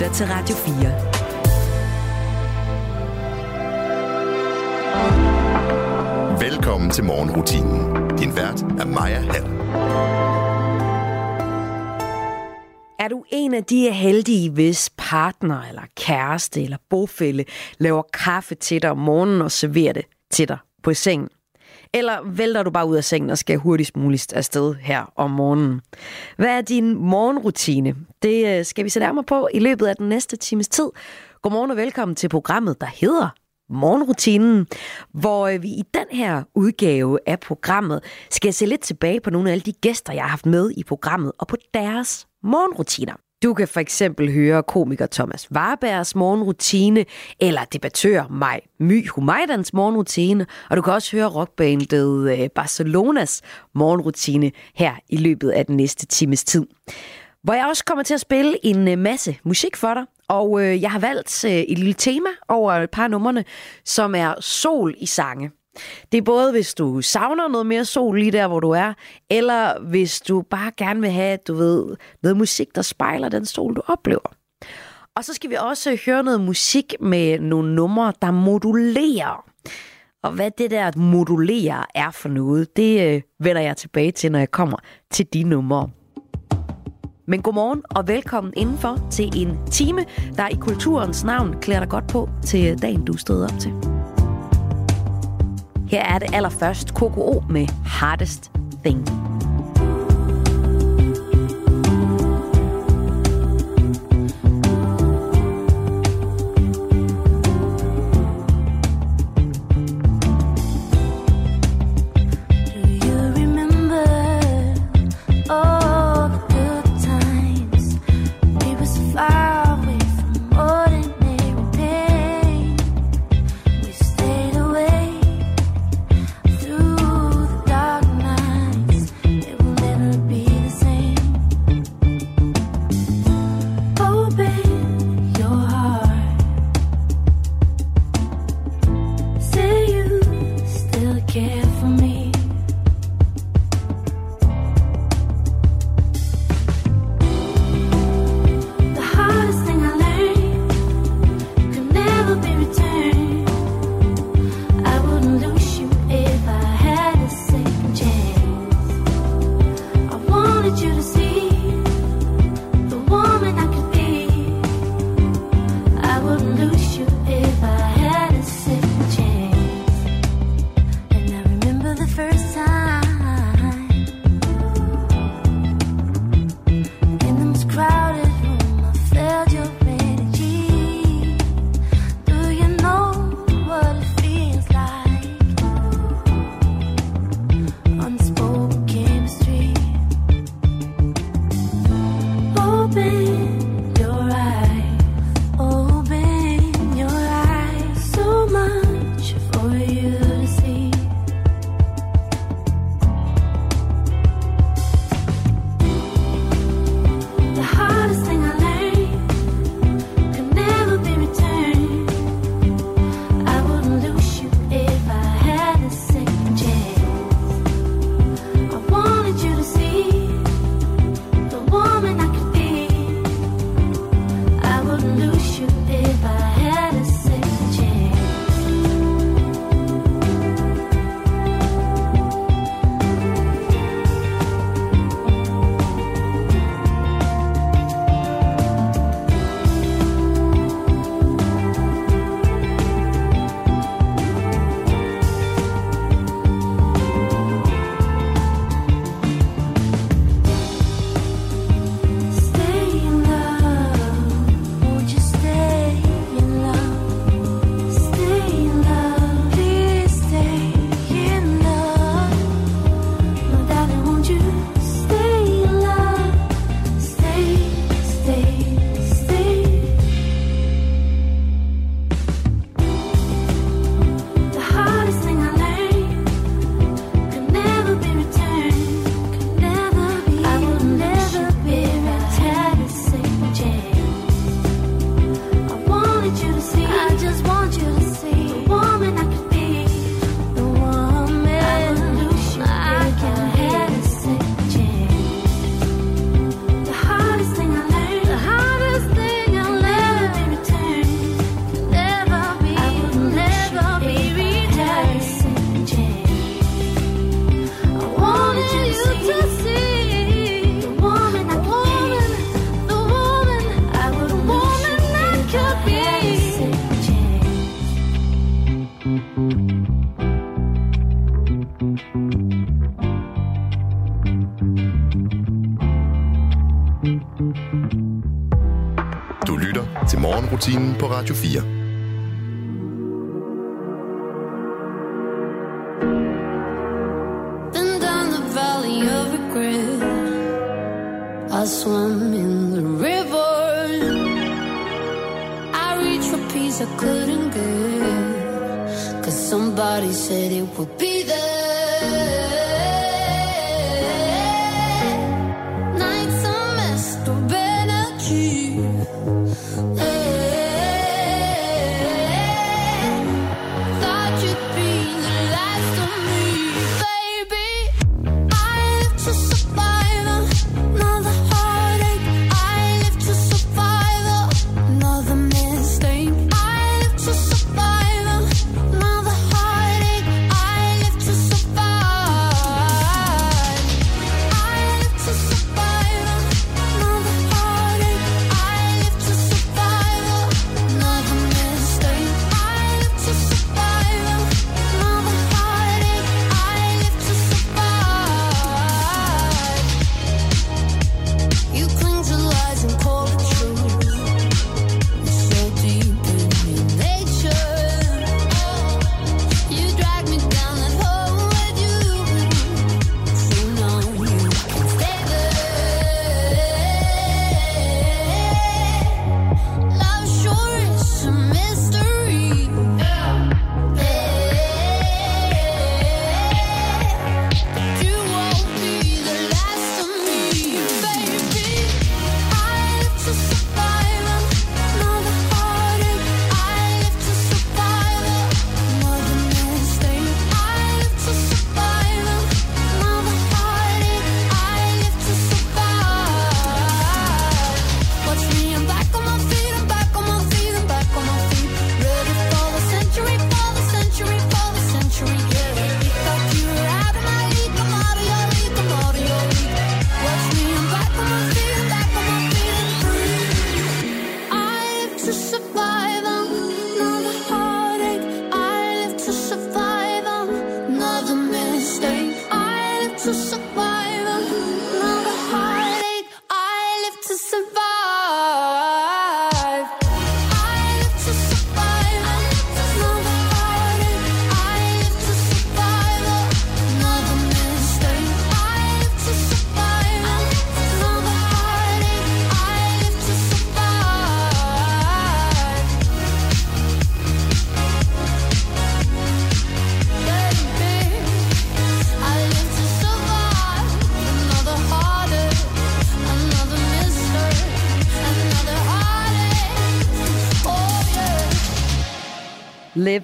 lytter til Radio 4. Velkommen til morgenrutinen. Din vært er Maja Hall. Er du en af de heldige, hvis partner eller kæreste eller bofælle laver kaffe til dig om morgenen og serverer det til dig på sengen? Eller vælter du bare ud af sengen og skal hurtigst muligt afsted her om morgenen? Hvad er din morgenrutine? Det øh, skal vi se nærmere på i løbet af den næste times tid. Godmorgen og velkommen til programmet, der hedder morgenrutinen, hvor øh, vi i den her udgave af programmet skal se lidt tilbage på nogle af alle de gæster, jeg har haft med i programmet, og på deres morgenrutiner. Du kan for eksempel høre komiker Thomas Warbergs morgenrutine, eller debattør Maj My Humaydans morgenrutine, og du kan også høre rockbandet øh, Barcelonas morgenrutine her i løbet af den næste times tid. Hvor jeg også kommer til at spille en øh, masse musik for dig, og øh, jeg har valgt et lille tema over et par numrene, som er sol i sange. Det er både, hvis du savner noget mere sol lige der, hvor du er, eller hvis du bare gerne vil have, du ved, noget musik, der spejler den sol, du oplever. Og så skal vi også høre noget musik med nogle numre, der modulerer. Og hvad det der at modulere er for noget, det øh, vender jeg tilbage til, når jeg kommer til de numre. Men godmorgen og velkommen indenfor til en time, der i kulturens navn klæder dig godt på til dagen, du stod op til. Her er det allerførst KKO med Hardest Thing. Til morgenrutinen på Radio 4.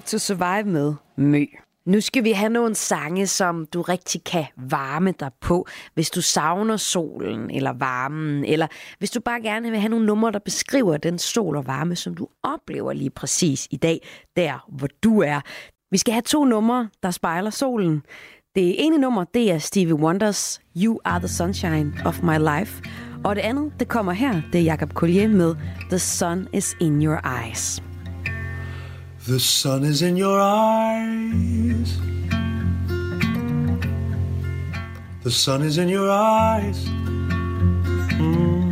to Survive med Mø. Nu skal vi have nogle sange, som du rigtig kan varme dig på, hvis du savner solen eller varmen, eller hvis du bare gerne vil have nogle numre, der beskriver den sol og varme, som du oplever lige præcis i dag, der hvor du er. Vi skal have to numre, der spejler solen. Det ene nummer, det er Stevie Wonders You Are The Sunshine of My Life. Og det andet, det kommer her, det er Jacob Collier med The Sun Is In Your Eyes. The sun is in your eyes. The sun is in your eyes. Mm.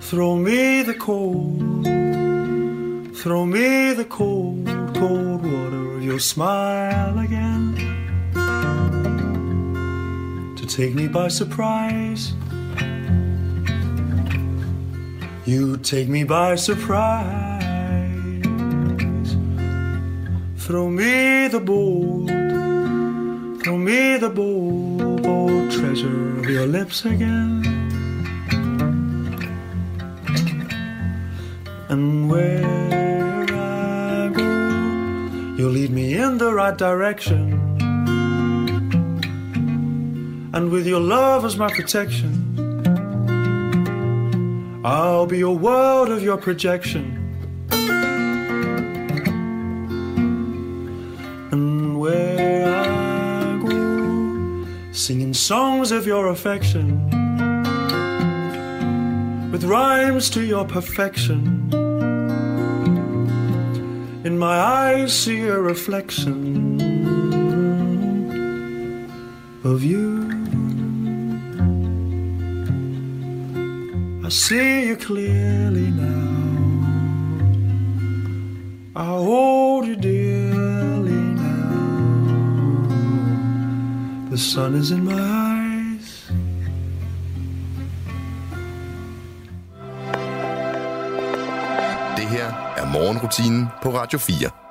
Throw me the cold. Throw me the cold, cold water of your smile again. To take me by surprise. You take me by surprise. Throw me the bold, throw me the bold, bold treasure of your lips again. And where I go, you'll lead me in the right direction. And with your love as my protection, I'll be a world of your projection. Singing songs of your affection, with rhymes to your perfection. In my eyes, see a reflection of you. I see you clearly now. I hold you dearly The sun is in my eyes. Det her er morgenrutinen på Radio 4.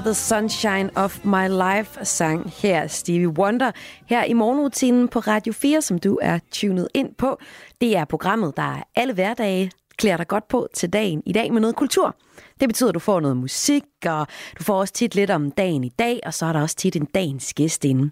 The sunshine of my life, sang her Stevie Wonder her i morgenrutinen på Radio 4, som du er tunet ind på. Det er programmet, der er alle hverdage klæder dig godt på til dagen i dag med noget kultur. Det betyder, at du får noget musik, og du får også tit lidt om dagen i dag, og så er der også tit en dagens gæst inde.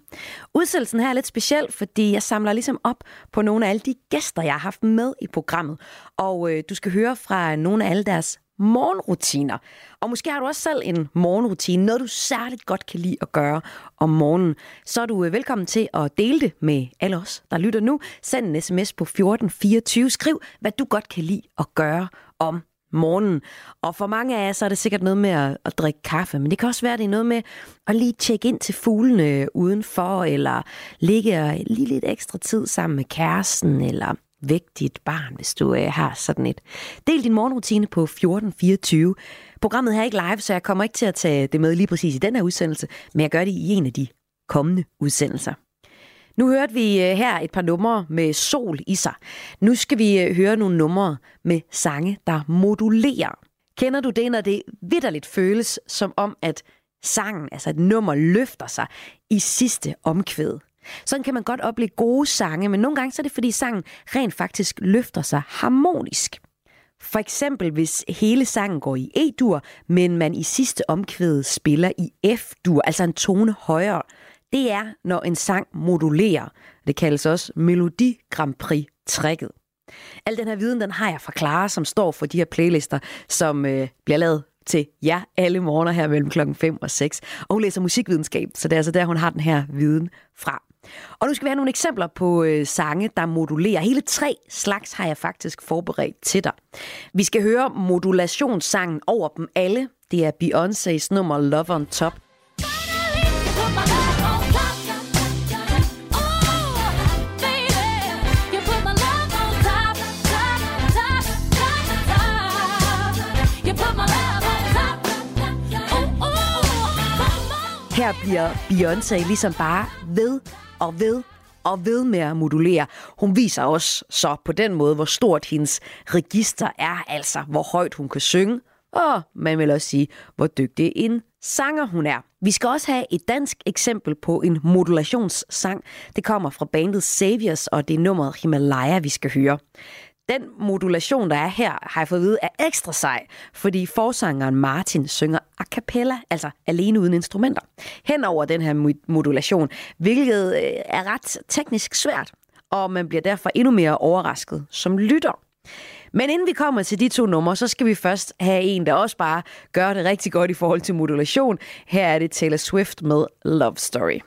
Udsendelsen her er lidt speciel, fordi jeg samler ligesom op på nogle af alle de gæster, jeg har haft med i programmet. Og øh, du skal høre fra nogle af alle deres morgenrutiner. Og måske har du også selv en morgenrutine, noget du særligt godt kan lide at gøre om morgenen. Så er du øh, velkommen til at dele det med alle os, der lytter nu. Send en sms på 1424. Skriv, hvad du godt kan lide at gøre om morgenen. Og for mange af jer, så er det sikkert noget med at, at drikke kaffe, men det kan også være, at det er noget med at lige tjekke ind til fuglene øh, udenfor, eller ligge og lige lidt ekstra tid sammen med kæresten, eller væk dit barn, hvis du øh, har sådan et. Del din morgenrutine på 1424. Programmet her er ikke live, så jeg kommer ikke til at tage det med lige præcis i den her udsendelse, men jeg gør det i en af de kommende udsendelser. Nu hørte vi øh, her et par numre med sol i sig. Nu skal vi øh, høre nogle numre med sange, der modulerer. Kender du det, når det vidderligt føles som om, at sangen, altså et nummer, løfter sig i sidste omkvæd? Sådan kan man godt opleve gode sange, men nogle gange så er det, fordi sangen rent faktisk løfter sig harmonisk. For eksempel hvis hele sangen går i E-dur, men man i sidste omkvæd spiller i F-dur, altså en tone højere. Det er, når en sang modulerer. Det kaldes også Melodi Grand Prix-trækket. Al den her viden, den har jeg fra Clara, som står for de her playlister, som øh, bliver lavet til jer alle morgener her mellem klokken 5 og 6. Og hun læser musikvidenskab, så det er altså der, hun har den her viden fra. Og nu skal vi have nogle eksempler på øh, sange, der modulerer. Hele tre slags har jeg faktisk forberedt til dig. Vi skal høre modulationssangen over dem alle. Det er Beyoncé's nummer Love on Top. Her bliver Beyoncé ligesom bare ved og ved og ved med at modulere. Hun viser også så på den måde, hvor stort hendes register er, altså hvor højt hun kan synge, og man vil også sige, hvor dygtig en sanger hun er. Vi skal også have et dansk eksempel på en modulationssang. Det kommer fra bandet Saviors, og det er nummeret Himalaya, vi skal høre. Den modulation, der er her, har jeg fået at vide, er ekstra sej, fordi forsangeren Martin synger a cappella, altså alene uden instrumenter, hen over den her modulation, hvilket øh, er ret teknisk svært, og man bliver derfor endnu mere overrasket som lytter. Men inden vi kommer til de to numre, så skal vi først have en, der også bare gør det rigtig godt i forhold til modulation. Her er det Taylor Swift med Love Story.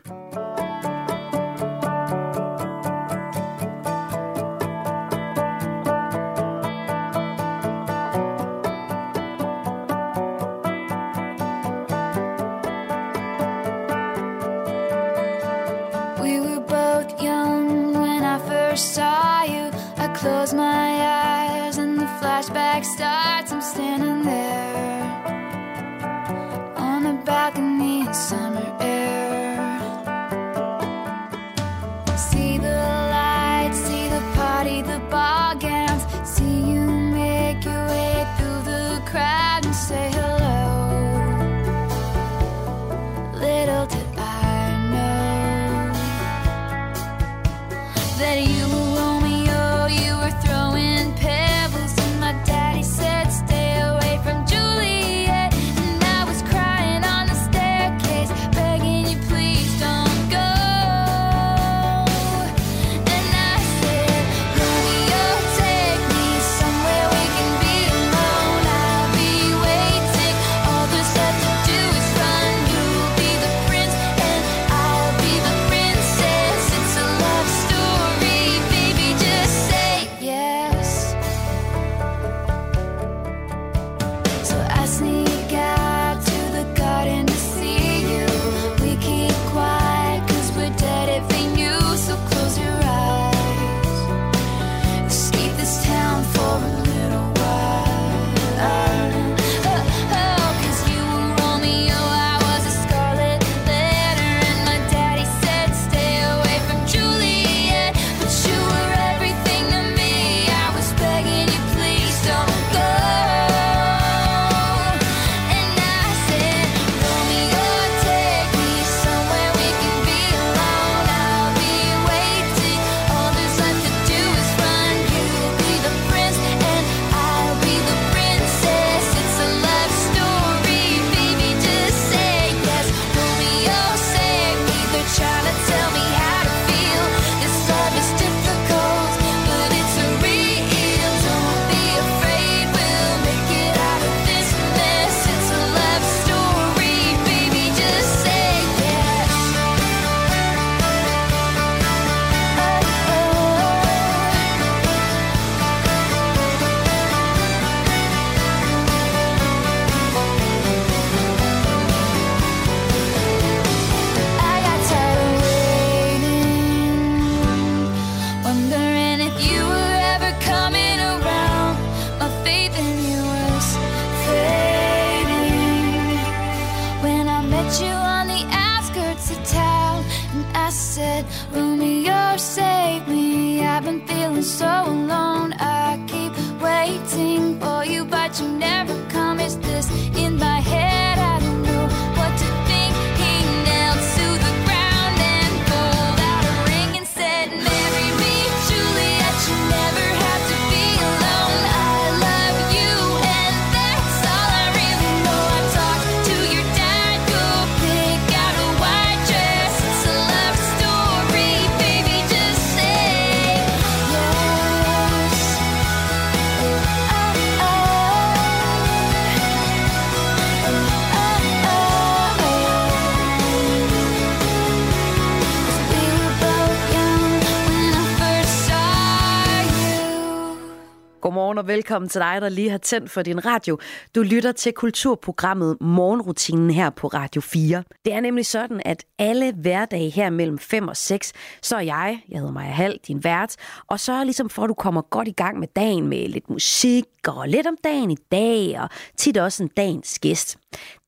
Velkommen til dig, der lige har tændt for din radio. Du lytter til kulturprogrammet Morgenrutinen her på Radio 4. Det er nemlig sådan, at alle hverdage her mellem 5 og 6, så er jeg, jeg hedder Maja Hall, din vært, og så ligesom for, at du kommer godt i gang med dagen med lidt musik og lidt om dagen i dag, og tit også en dagens gæst.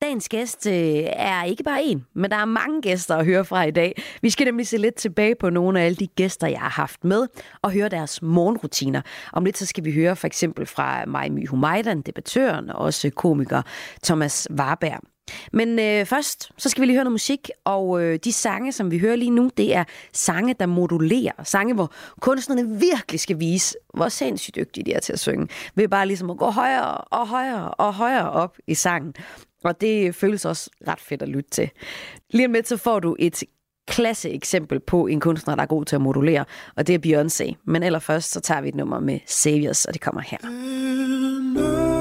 Dagens gæst øh, er ikke bare en, men der er mange gæster at høre fra i dag. Vi skal nemlig se lidt tilbage på nogle af alle de gæster, jeg har haft med, og høre deres morgenrutiner. Om lidt så skal vi høre for eksempel fra Maja Humaidan, debattøren, og også komiker Thomas Warberg. Men øh, først, så skal vi lige høre noget musik, og øh, de sange, som vi hører lige nu, det er sange, der modulerer. Sange, hvor kunstnerne virkelig skal vise, hvor sindssygt dygtige de er til at synge. Ved bare ligesom at gå højere og højere og højere op i sangen. Og det føles også ret fedt at lytte til. Lige om lidt, så får du et klasse eksempel på en kunstner, der er god til at modulere, og det er Beyoncé. Men allerførst, så tager vi et nummer med Saviors, og det kommer her. And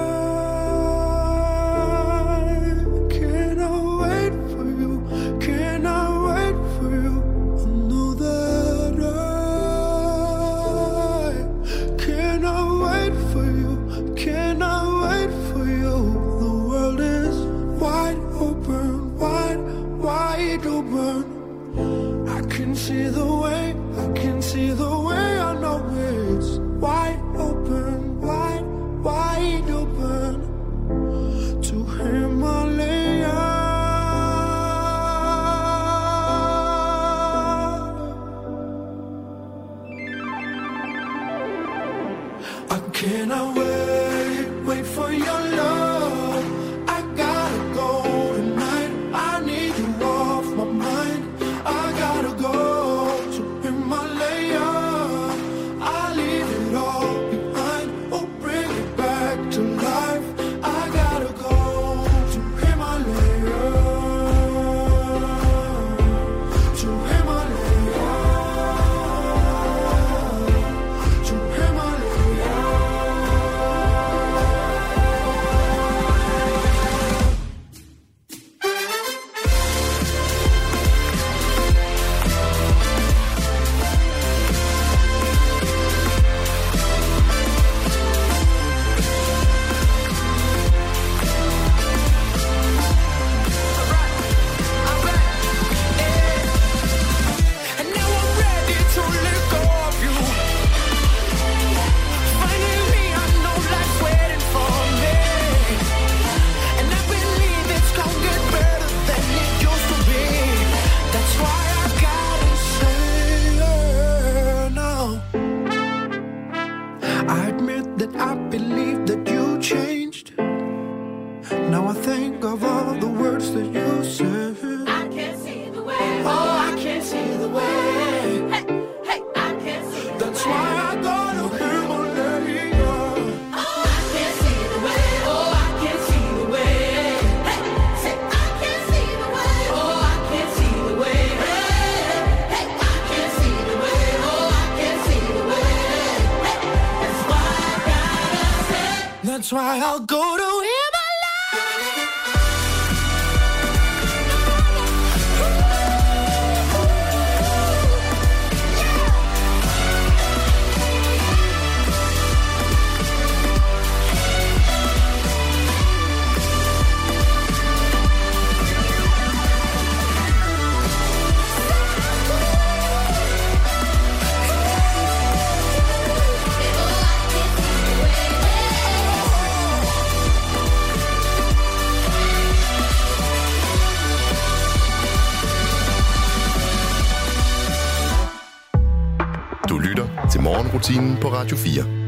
morgenrutinen på Radio 4.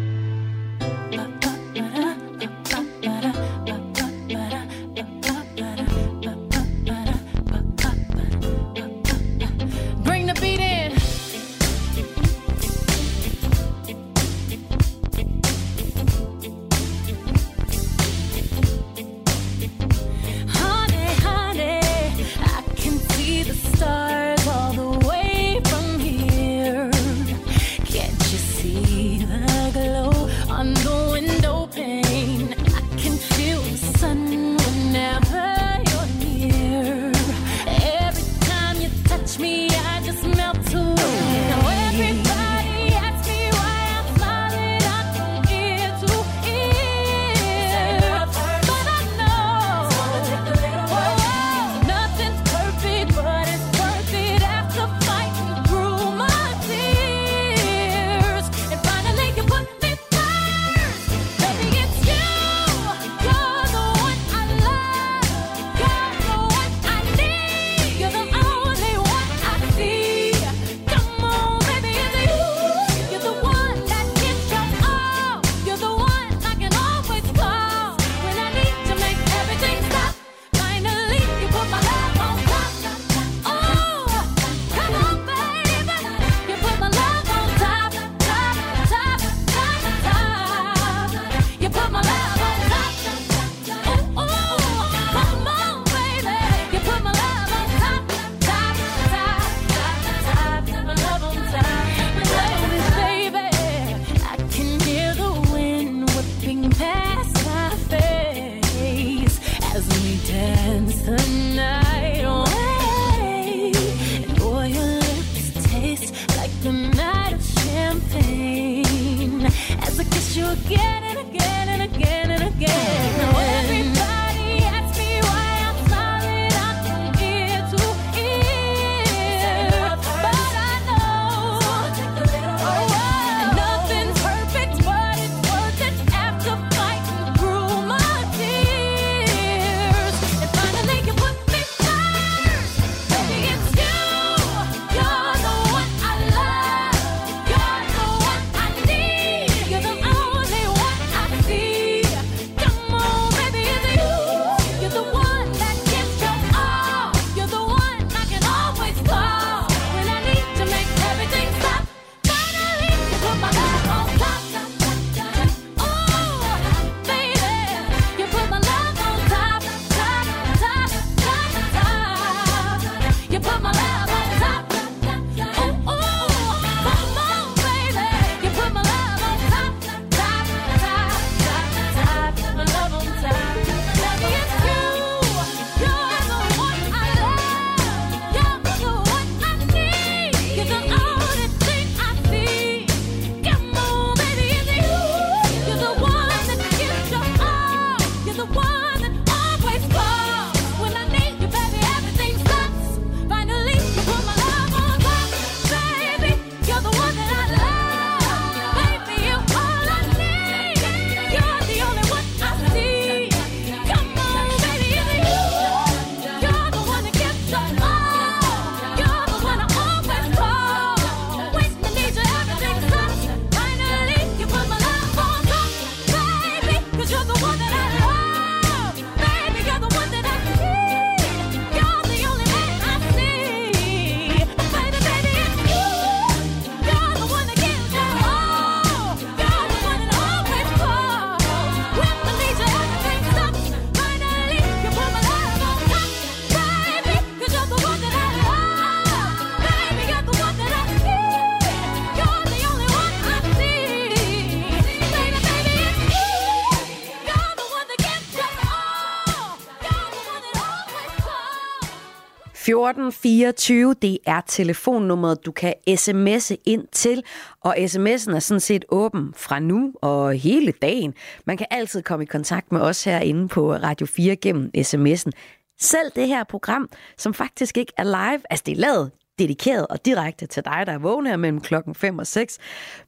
1424, det er telefonnummeret, du kan sms'e ind til, og sms'en er sådan set åben fra nu og hele dagen. Man kan altid komme i kontakt med os herinde på Radio 4 gennem sms'en. Selv det her program, som faktisk ikke er live, altså det er lavet dedikeret og direkte til dig, der er vågen her mellem klokken 5 og 6.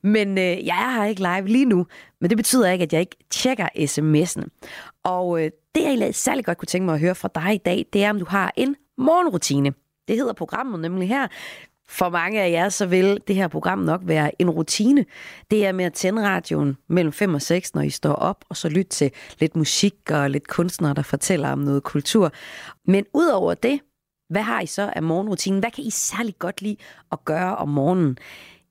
Men øh, jeg er her ikke live lige nu, men det betyder ikke, at jeg ikke tjekker sms'en. Og øh, det, jeg særlig godt kunne tænke mig at høre fra dig i dag, det er, om du har en morgenrutine. Det hedder programmet nemlig her. For mange af jer, så vil det her program nok være en rutine. Det er med at tænde radioen mellem 5 og 6, når I står op, og så lytte til lidt musik og lidt kunstnere, der fortæller om noget kultur. Men udover det, hvad har I så af morgenrutinen? Hvad kan I særlig godt lide at gøre om morgenen?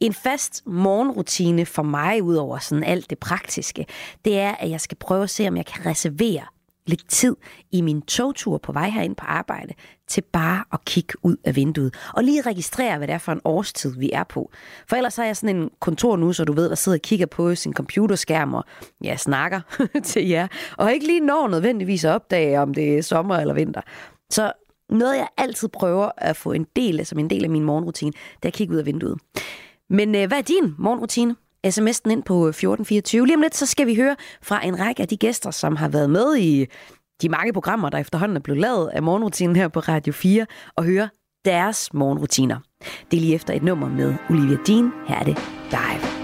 En fast morgenrutine for mig, udover sådan alt det praktiske, det er, at jeg skal prøve at se, om jeg kan reservere lidt tid i min togtur på vej herind på arbejde til bare at kigge ud af vinduet og lige registrere, hvad det er for en årstid, vi er på. For ellers har jeg sådan en kontor nu, så du ved, der sidder og kigger på sin computerskærm og ja, snakker til jer, og ikke lige når nødvendigvis at opdage, om det er sommer eller vinter. Så noget, jeg altid prøver at få en del af, som en del af min morgenrutine, det er at kigge ud af vinduet. Men øh, hvad er din morgenrutine? Sms'en ind på øh, 1424. Lige om lidt, så skal vi høre fra en række af de gæster, som har været med i de mange programmer, der efterhånden er blevet lavet af morgenrutinen her på Radio 4, og høre deres morgenrutiner. Det er lige efter et nummer med Olivia Dean. Her er det Dive.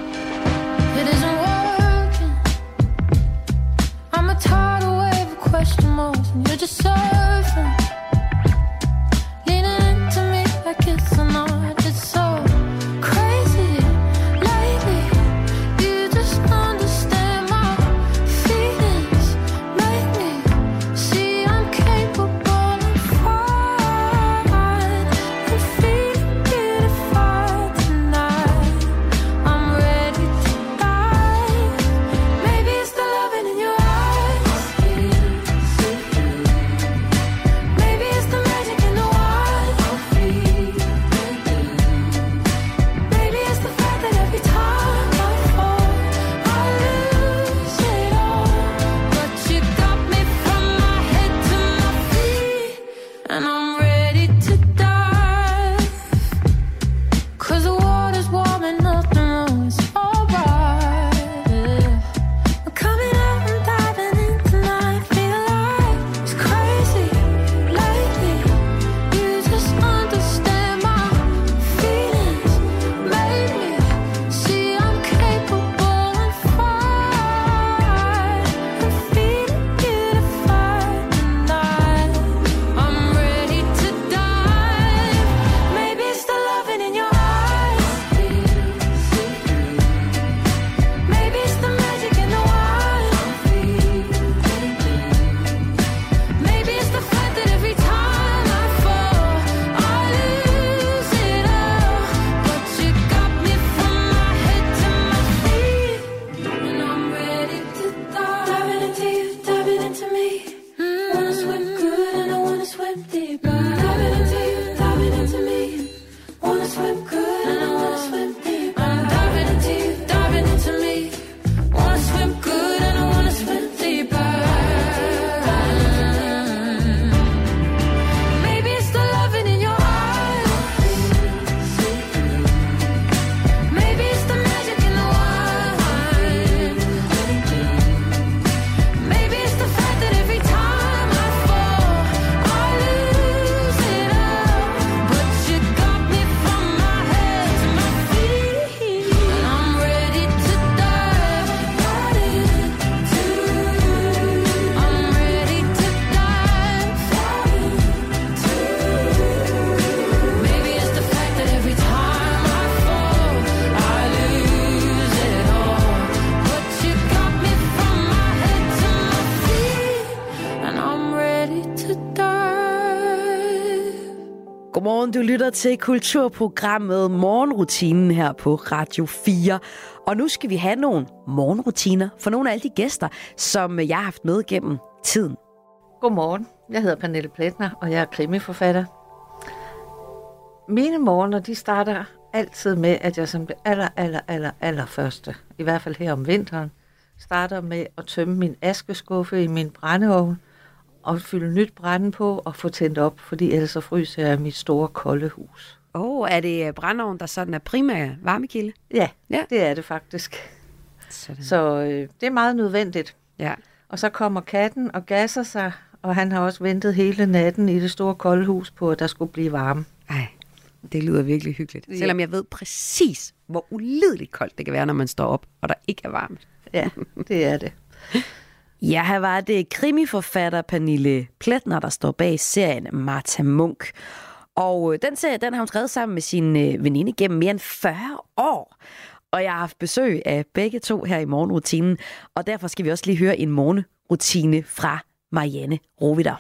Til kulturprogrammet Morgenrutinen her på Radio 4. Og nu skal vi have nogle morgenrutiner for nogle af alle de gæster, som jeg har haft med gennem tiden. Godmorgen, jeg hedder Pernille Pletner, og jeg er krimiforfatter. Mine morgener, de starter altid med, at jeg som det aller, aller, aller, aller første, i hvert fald her om vinteren, starter med at tømme min askeskuffe i min brændeovn, og fylde nyt brænde på og få tændt op, fordi ellers så fryser jeg mit store kolde hus. Åh, oh, er det brændeovn, der sådan er primær varmekilde? Ja, Ja. ja. det er det faktisk. Sådan. Så øh, det er meget nødvendigt. Ja. Og så kommer katten og gasser sig, og han har også ventet hele natten i det store kolde hus på, at der skulle blive varme. Ej, det lyder virkelig hyggeligt. Ja. Selvom jeg ved præcis, hvor ulideligt koldt det kan være, når man står op, og der ikke er varmt. Ja, det er det. Ja, her var det krimiforfatter Pernille Pletner, der står bag serien Martha Munk. Og øh, den serie, den har hun skrevet sammen med sin øh, veninde gennem mere end 40 år. Og jeg har haft besøg af begge to her i morgenrutinen, og derfor skal vi også lige høre en morgenrutine fra Marianne Rovitter.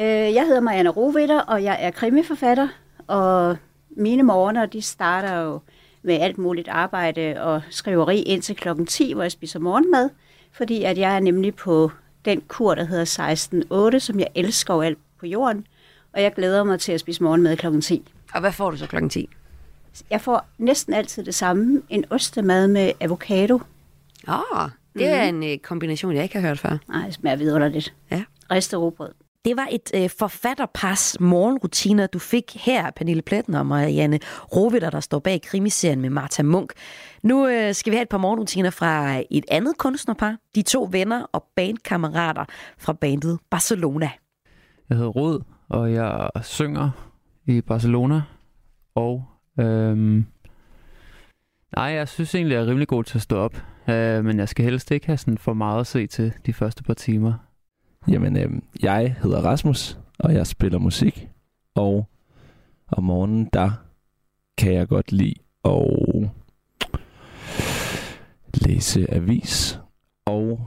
Øh, jeg hedder Marianne Rovitter, og jeg er krimiforfatter, og mine morgener, de starter jo med alt muligt arbejde og skriveri indtil klokken 10, hvor jeg spiser morgenmad, fordi at jeg er nemlig på den kur, der hedder 16-8, som jeg elsker overalt på jorden, og jeg glæder mig til at spise morgenmad klokken 10. Og hvad får du så klokken 10? Jeg får næsten altid det samme, en ostemad med avocado. Åh, oh, det er en øh, kombination, jeg ikke har hørt før. Nej, det smager vidunderligt. Ja. Ristet rugbrød. Det var et øh, forfatterpas morgenrutiner, du fik her, Pernille Pletner og Marianne Rovitter, der står bag krimiserien med Martha Munk. Nu øh, skal vi have et par morgenrutiner fra et andet kunstnerpar. De to venner og bandkammerater fra bandet Barcelona. Jeg hedder Rod, og jeg synger i Barcelona. Og øhm, nej, jeg synes egentlig, jeg er rimelig god til at stå op. Øh, men jeg skal helst ikke have sådan for meget at se til de første par timer. Jamen, øh, jeg hedder Rasmus, og jeg spiller musik. Og om morgenen, der kan jeg godt lide at læse avis og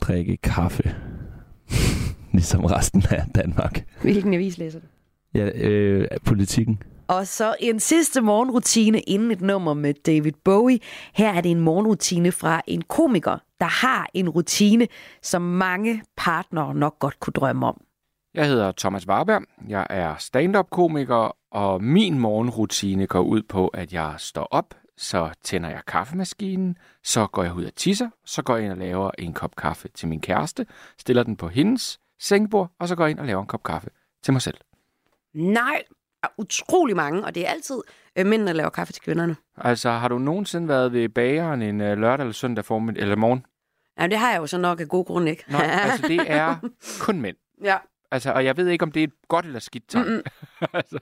drikke kaffe. ligesom resten af Danmark. Hvilken avis læser du? Ja, øh, politikken. Og så en sidste morgenrutine inden et nummer med David Bowie. Her er det en morgenrutine fra en komiker, der har en rutine, som mange partnere nok godt kunne drømme om. Jeg hedder Thomas Warberg. Jeg er stand-up-komiker, og min morgenrutine går ud på, at jeg står op, så tænder jeg kaffemaskinen, så går jeg ud og tisser, så går jeg ind og laver en kop kaffe til min kæreste, stiller den på hendes sengebord, og så går jeg ind og laver en kop kaffe til mig selv. Nej, der er utrolig mange, og det er altid øh, mænd, der laver kaffe til kvinderne. Altså, har du nogensinde været ved bageren en øh, lørdag eller søndag formiddag eller morgen? Ja, det har jeg jo så nok af god grund, ikke? Nej, altså det er kun mænd. Ja. Altså, og jeg ved ikke, om det er et godt eller skidt tegn. Altså.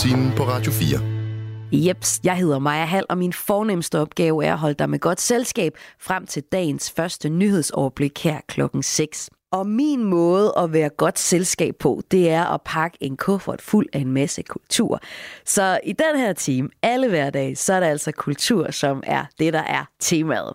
Morgenrutinen på Radio 4. Jeps, jeg hedder Maja Hall, og min fornemmeste opgave er at holde dig med godt selskab frem til dagens første nyhedsoverblik her klokken 6. Og min måde at være godt selskab på, det er at pakke en kuffert fuld af en masse kultur. Så i den her time, alle hverdage, så er der altså kultur, som er det, der er temaet.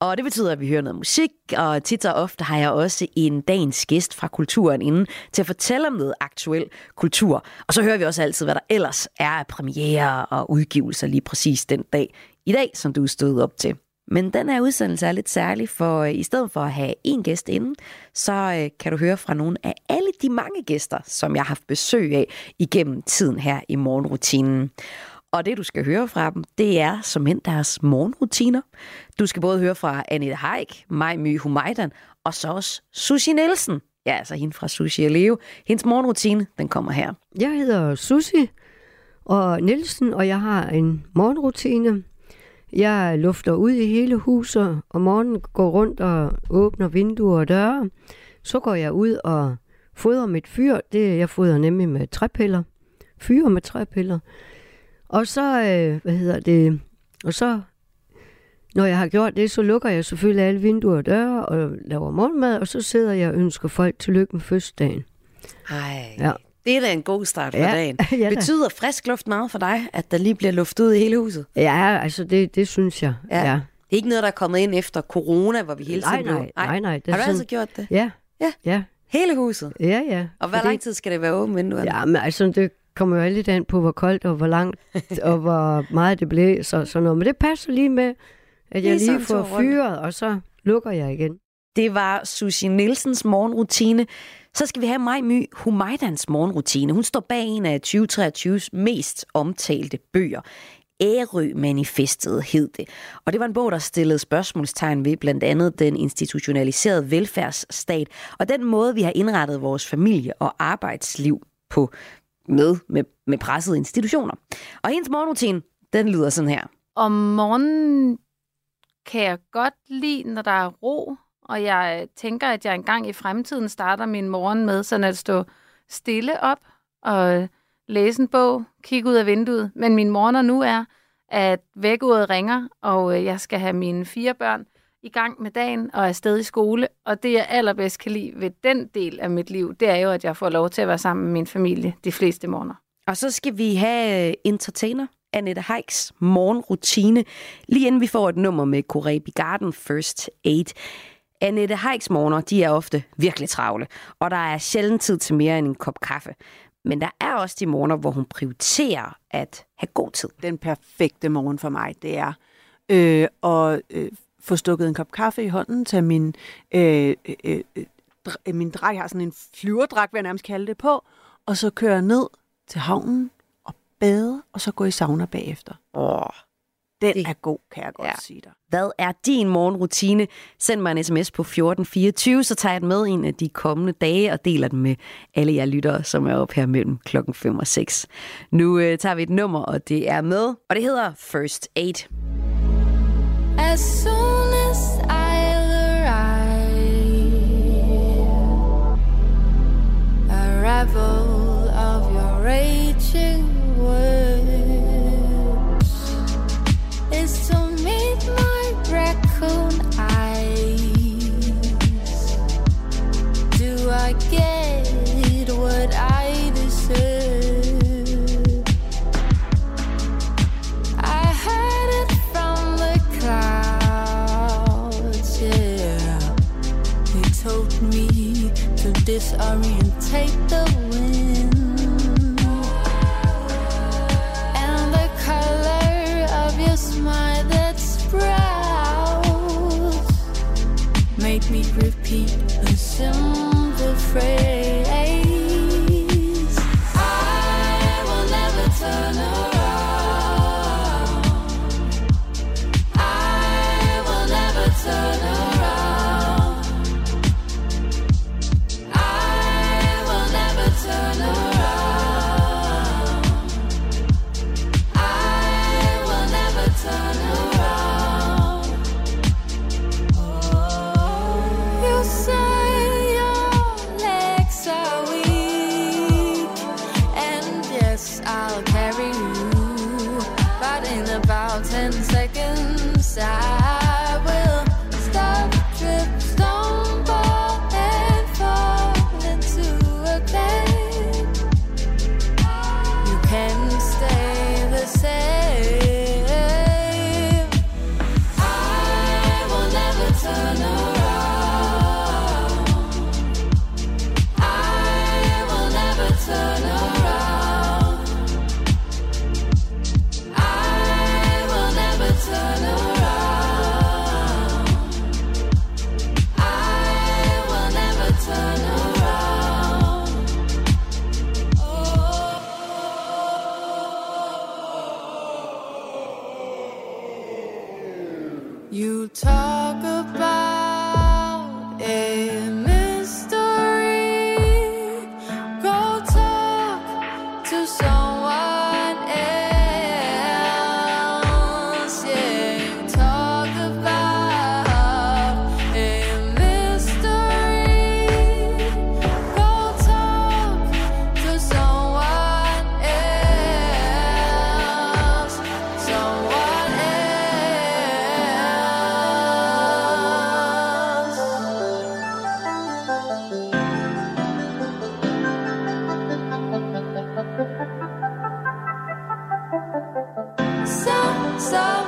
Og det betyder, at vi hører noget musik, og tit og ofte har jeg også en dagens gæst fra kulturen inden til at fortælle om noget aktuel kultur. Og så hører vi også altid, hvad der ellers er af premiere og udgivelser lige præcis den dag i dag, som du er stået op til. Men den her udsendelse er lidt særlig, for øh, i stedet for at have én gæst inden, så øh, kan du høre fra nogle af alle de mange gæster, som jeg har haft besøg af igennem tiden her i morgenrutinen. Og det, du skal høre fra dem, det er som end deres morgenrutiner. Du skal både høre fra Annette Haik, Maj My Humaidan, og så også Sushi Nielsen. Ja, altså hende fra Sushi og Leo. Hendes morgenrutine, den kommer her. Jeg hedder Susi og Nielsen, og jeg har en morgenrutine. Jeg lufter ud i hele huset, og morgenen går rundt og åbner vinduer og døre. Så går jeg ud og fodrer mit fyr. Det jeg fodrer nemlig med træpiller. Fyre med træpiller. Og så, øh, hvad hedder det, og så, når jeg har gjort det, så lukker jeg selvfølgelig alle vinduer og døre og laver morgenmad, og så sidder jeg og ønsker folk tillykke med fødselsdagen. Ej, Ja. Det er da en god start på Ja, dagen. ja da. Betyder frisk luft meget for dig, at der lige bliver luftet ud i hele huset? Ja, altså det, det synes jeg. Ja. ja. Det er ikke noget, der er kommet ind efter corona, hvor vi hele Nej, tiden blev... nej, nej, nej. Det er Har du sådan- altid gjort det? Ja. Ja. Ja. Hele huset? Ja, ja. Og hvor Fordi- lang tid skal det være åbent vinduerne? Ja, men altså, det kommer jo lidt an på, hvor koldt og hvor langt og hvor meget det blæser og sådan noget. Men det passer lige med, at jeg Lige lige får fyret, og så lukker jeg igen. Det var Susie Nielsens morgenrutine. Så skal vi have Maj My Humaydans morgenrutine. Hun står bag en af 2023's mest omtalte bøger. Ærø-manifestet hed det. Og det var en bog, der stillede spørgsmålstegn ved blandt andet den institutionaliserede velfærdsstat og den måde, vi har indrettet vores familie- og arbejdsliv på med, med, med pressede institutioner. Og hendes morgenrutine, den lyder sådan her. Om morgenen kan jeg godt lide, når der er ro, og jeg tænker, at jeg engang i fremtiden starter min morgen med sådan at stå stille op og læse en bog, kigge ud af vinduet. Men min morgener nu er, at vækkeuret ringer, og øh, jeg skal have mine fire børn i gang med dagen og afsted i skole. Og det, jeg allerbedst kan lide ved den del af mit liv, det er jo, at jeg får lov til at være sammen med min familie de fleste morgener. Og så skal vi have øh, entertainer Annette Heiks morgenrutine, lige inden vi får et nummer med Korebi Garden First Aid. Annette Heiks morgener, de er ofte virkelig travle, og der er sjældent tid til mere end en kop kaffe. Men der er også de morgener, hvor hun prioriterer at have god tid. Den perfekte morgen for mig, det er øh, at øh, få stukket en kop kaffe i hånden, tage min, øh, øh, øh, dr- min drej, har sådan en flyverdragt, vil jeg nærmest kalde det på, og så køre ned til havnen og bade, og så gå i sauna bagefter. Åh, Den det. er god, kan jeg godt ja. sige dig. Hvad er din morgenrutine? Send mig en sms på 1424, så tager jeg den med en af de kommende dage og deler den med alle jer lyttere, som er op her mellem klokken 5 og 6. Nu øh, tager vi et nummer, og det er med, og det hedder First Aid. As soon as I'll arrive, a rebel of your raging disorientate the wind. And the color of your smile that sprouts made me repeat a simple phrase. So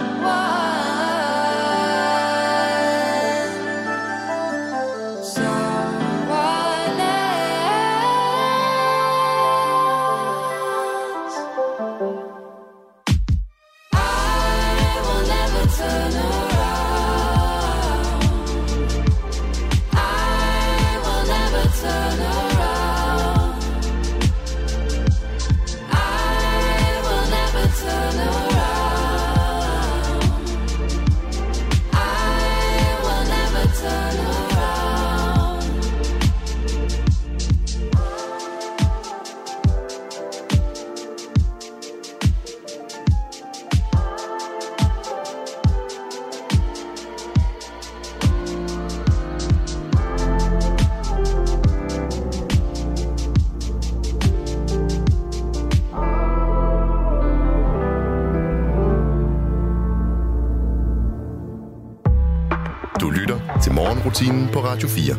på Radio 4.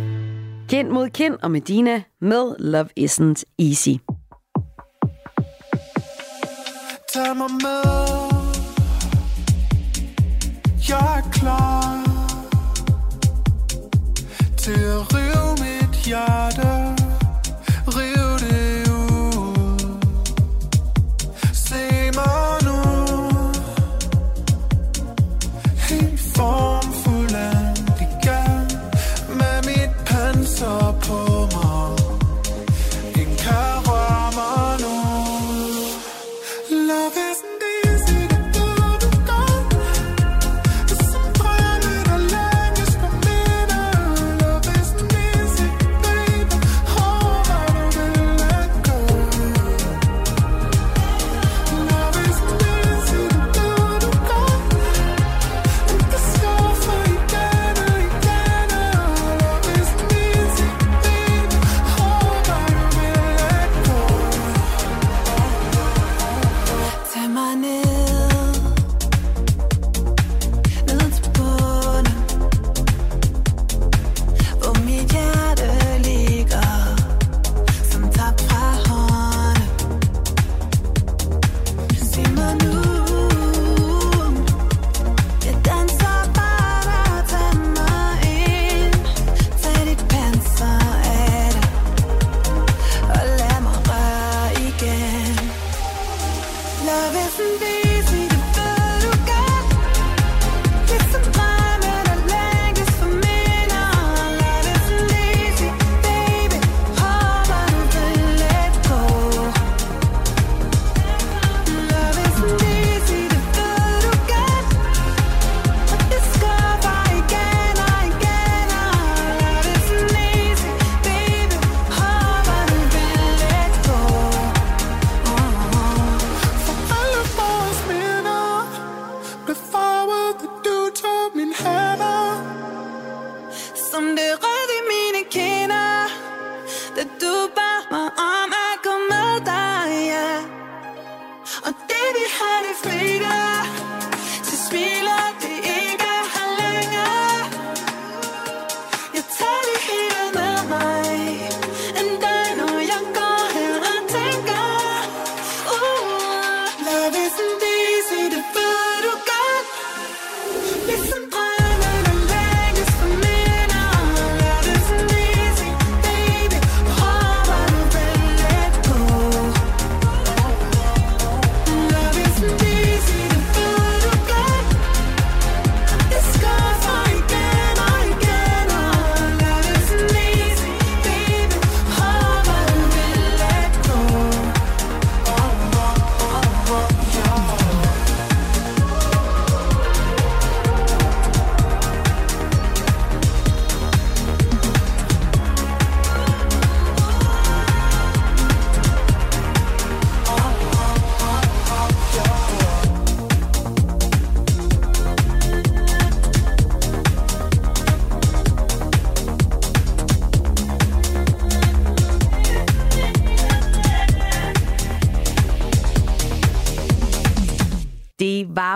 Kind mod kind og Medina med Love Isn't Easy.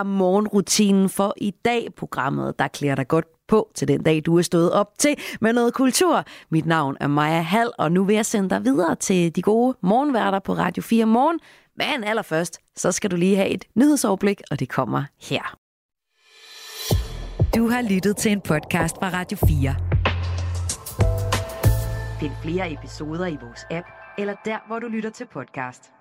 morgenrutinen for i dag. Programmet, der klæder dig godt på til den dag, du er stået op til med noget kultur. Mit navn er Maja Hall, og nu vil jeg sende dig videre til de gode morgenværter på Radio 4 Morgen. Men allerførst, så skal du lige have et nyhedsoverblik, og det kommer her. Du har lyttet til en podcast fra Radio 4. Find flere episoder i vores app, eller der, hvor du lytter til podcast.